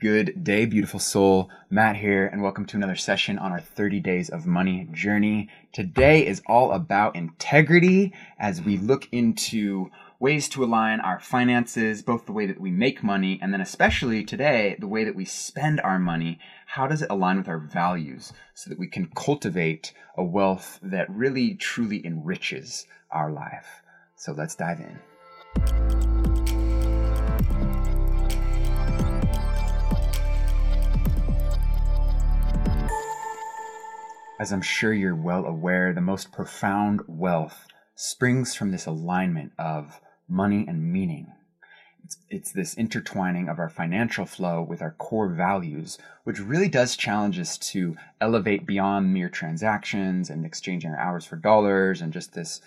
Good day, beautiful soul. Matt here, and welcome to another session on our 30 Days of Money journey. Today is all about integrity as we look into ways to align our finances, both the way that we make money, and then especially today, the way that we spend our money. How does it align with our values so that we can cultivate a wealth that really, truly enriches our life? So let's dive in. As I'm sure you're well aware, the most profound wealth springs from this alignment of money and meaning. It's, it's, this intertwining of our financial flow with our core values, which really does challenge us to elevate beyond mere transactions and exchanging our hours for dollars and just this,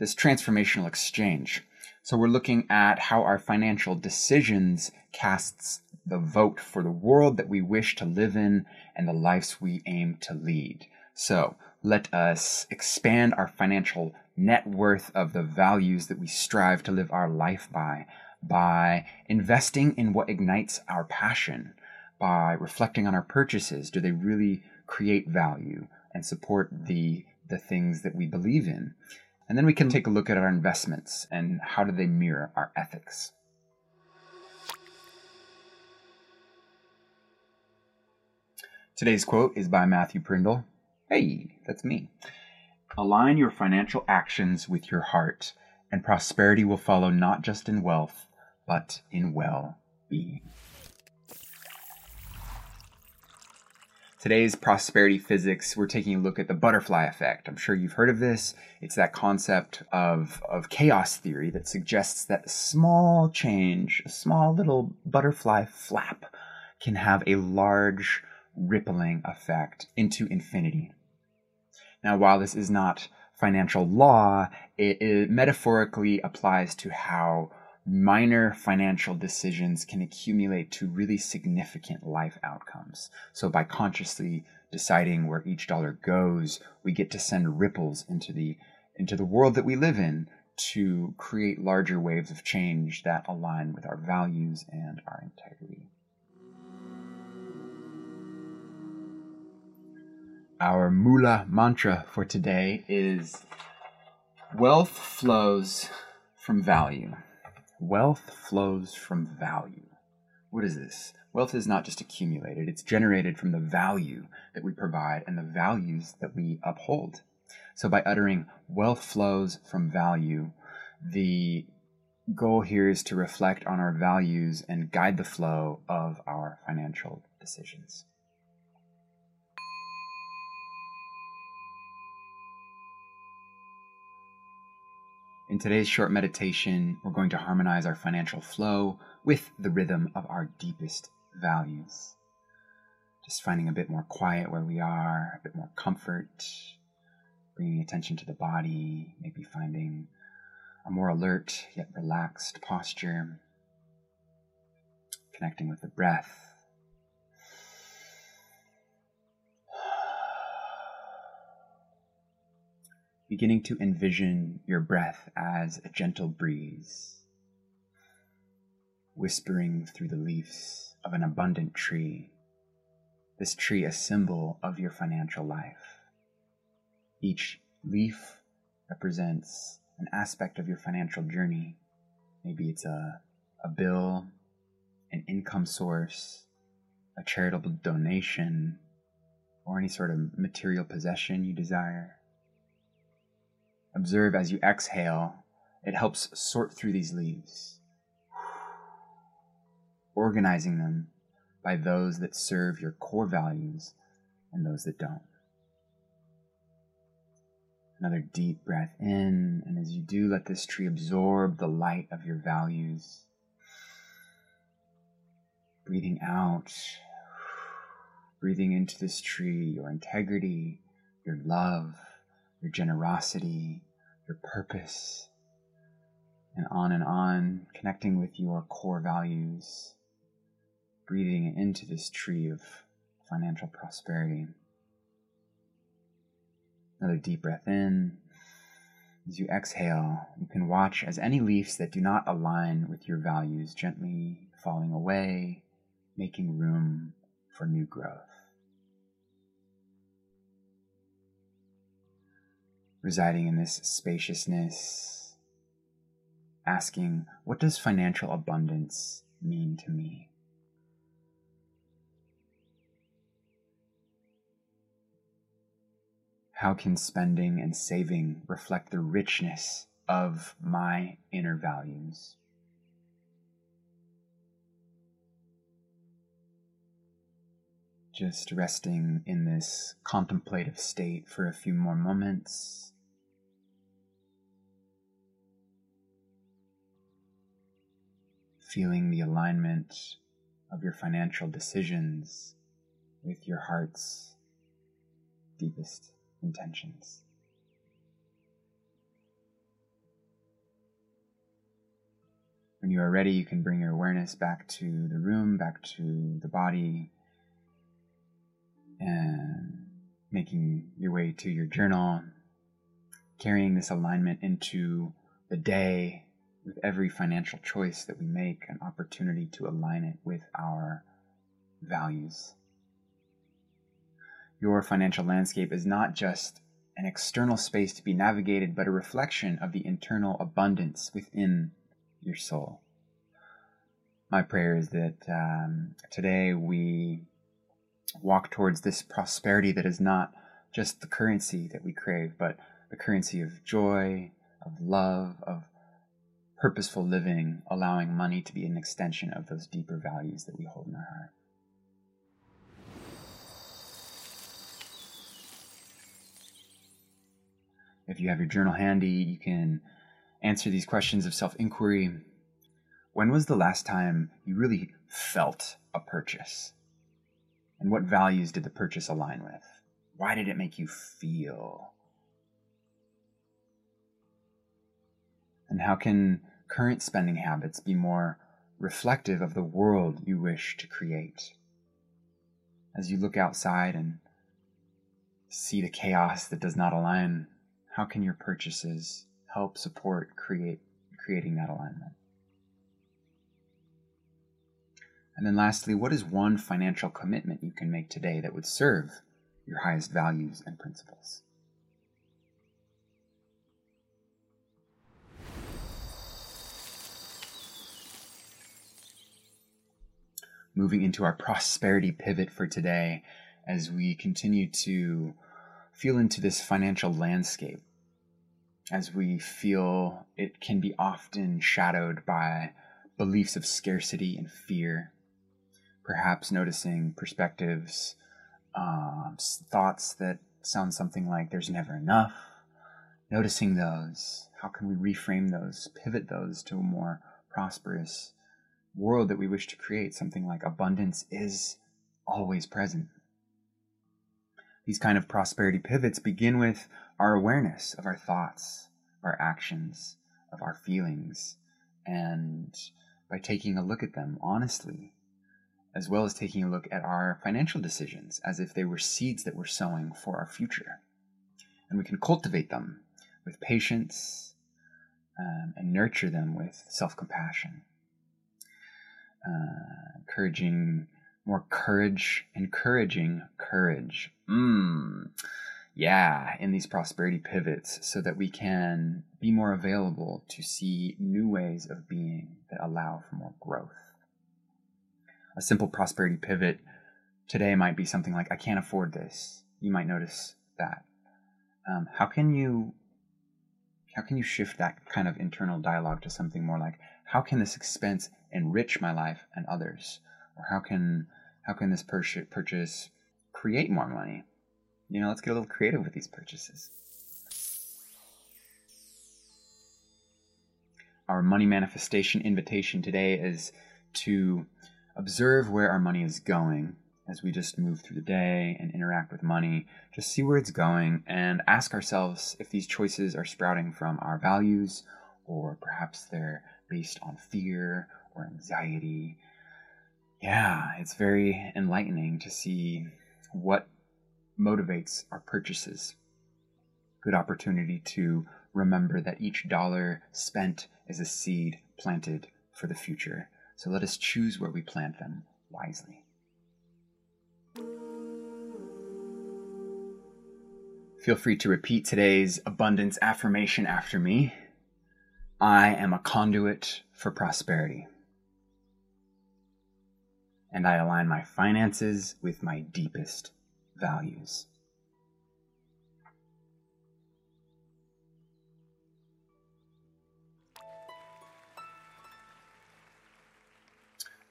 this transformational exchange. So we're looking at how our financial decisions casts the vote for the world that we wish to live in and the lives we aim to lead. So let us expand our financial net worth of the values that we strive to live our life by, by investing in what ignites our passion, by reflecting on our purchases. Do they really create value and support the, the things that we believe in? And then we can take a look at our investments and how do they mirror our ethics. Today's quote is by Matthew Prindle. Hey, that's me. Align your financial actions with your heart, and prosperity will follow not just in wealth, but in well being. Today's prosperity physics, we're taking a look at the butterfly effect. I'm sure you've heard of this. It's that concept of, of chaos theory that suggests that a small change, a small little butterfly flap, can have a large rippling effect into infinity. Now, while this is not financial law, it, it metaphorically applies to how minor financial decisions can accumulate to really significant life outcomes. So by consciously deciding where each dollar goes, we get to send ripples into the into the world that we live in to create larger waves of change that align with our values and our integrity. Our moola mantra for today is wealth flows from value. Wealth flows from value. What is this? Wealth is not just accumulated, it's generated from the value that we provide and the values that we uphold. So, by uttering wealth flows from value, the goal here is to reflect on our values and guide the flow of our financial decisions. In today's short meditation, we're going to harmonize our financial flow with the rhythm of our deepest values. Just finding a bit more quiet where we are, a bit more comfort, bringing attention to the body, maybe finding a more alert yet relaxed posture, connecting with the breath beginning to envision your breath as a gentle breeze, whispering through the leaves of an abundant tree. This tree a symbol of your financial life. Each leaf represents an aspect of your financial journey. Maybe it's a, a bill, an income source, a charitable donation, or any sort of material possession you desire. Observe as you exhale, it helps sort through these leaves, organizing them by those that serve your core values and those that don't. Another deep breath in, and as you do, let this tree absorb the light of your values. Breathing out, breathing into this tree your integrity, your love, your generosity, your purpose, and on and on, connecting with your core values, breathing into this tree of financial prosperity. Another deep breath in. As you exhale, you can watch as any leaves that do not align with your values gently falling away, making room for new growth. Residing in this spaciousness, asking, what does financial abundance mean to me? How can spending and saving reflect the richness of my inner values? Just resting in this contemplative state for a few more moments. Feeling the alignment of your financial decisions with your heart's deepest intentions. When you are ready, you can bring your awareness back to the room, back to the body, and making your way to your journal, carrying this alignment into the day with every financial choice that we make, an opportunity to align it with our values your financial landscape is not just an external space to be navigated, but a reflection of the internal abundance within your soul. My prayer is that um, today we walk towards this prosperity that is not just the currency that we crave, but the currency of joy, of love, of purposeful living, allowing money to be an extension of those deeper values that we hold in our heart. If you have your journal handy, you can answer these questions of self inquiry. When was the last time you really felt a purchase? And what values did the purchase align with? Why did it make you feel? And how can current spending habits be more reflective of the world you wish to create? As you look outside and see the chaos that does not align how can your purchases help support create creating that alignment? And then lastly, what is one financial commitment you can make today that would serve your highest values and principles? Moving into our prosperity pivot for today as we continue to feel into this financial landscape as we feel it can be often shadowed by beliefs of scarcity and fear, perhaps noticing perspectives, um, thoughts that sound something like there's never enough, noticing those. How can we reframe those, pivot those to a more prosperous world that we wish to create? Something like abundance is always present. These kind of prosperity pivots begin with our awareness of our thoughts, our actions, of our feelings, and by taking a look at them honestly, as well as taking a look at our financial decisions as if they were seeds that we're sowing for our future. And we can cultivate them with patience um, and nurture them with self compassion, encouraging more courage, encouraging courage. Mmm. Yeah, in these prosperity pivots, so that we can be more available to see new ways of being that allow for more growth. A simple prosperity pivot today might be something like, I can't afford this. You might notice that. Um, how can you how can you shift that kind of internal dialogue to something more like how can this expense enrich my life and others or how can how can this pur- purchase create more money? You know, let's get a little creative with these purchases. Our money manifestation invitation today is to observe where our money is going as we just move through the day and interact with money. Just see where it's going and ask ourselves if these choices are sprouting from our values or perhaps they're based on fear or anxiety yeah, it's very enlightening to see what motivates our purchases. Good opportunity to remember that each dollar spent is a seed planted for the future. So let us choose where we plant them wisely. Feel free to repeat today's abundance affirmation after me. I am a conduit for prosperity. And I align my finances with my deepest values.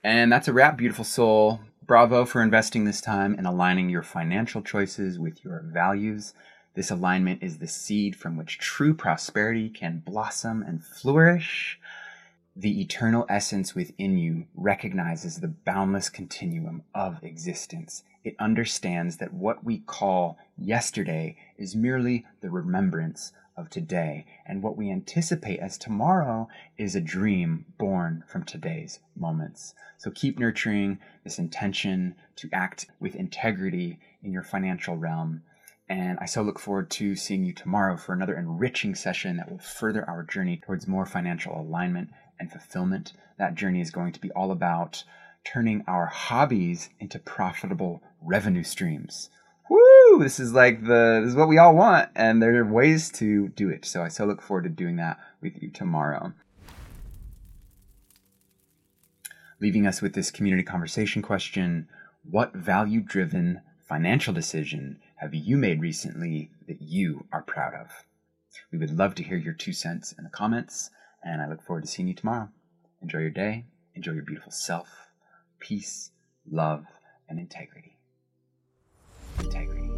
And that's a wrap, beautiful soul. Bravo for investing this time in aligning your financial choices with your values. This alignment is the seed from which true prosperity can blossom and flourish. The eternal essence within you recognizes the boundless continuum of existence. It understands that what we call yesterday is merely the remembrance of today, and what we anticipate as tomorrow is a dream born from today's moments. So keep nurturing this intention to act with integrity in your financial realm. And I so look forward to seeing you tomorrow for another enriching session that will further our journey towards more financial alignment and fulfillment. That journey is going to be all about turning our hobbies into profitable revenue streams Woo! this is like the this is what we all want, and there are ways to do it. So I so look forward to doing that with you tomorrow. Leaving us with this community conversation question: What value-driven financial decision have you made recently that you are proud of? We would love to hear your two cents in the comments, and I look forward to seeing you tomorrow. Enjoy your day. Enjoy your beautiful self. Peace, love, and integrity. Integrity.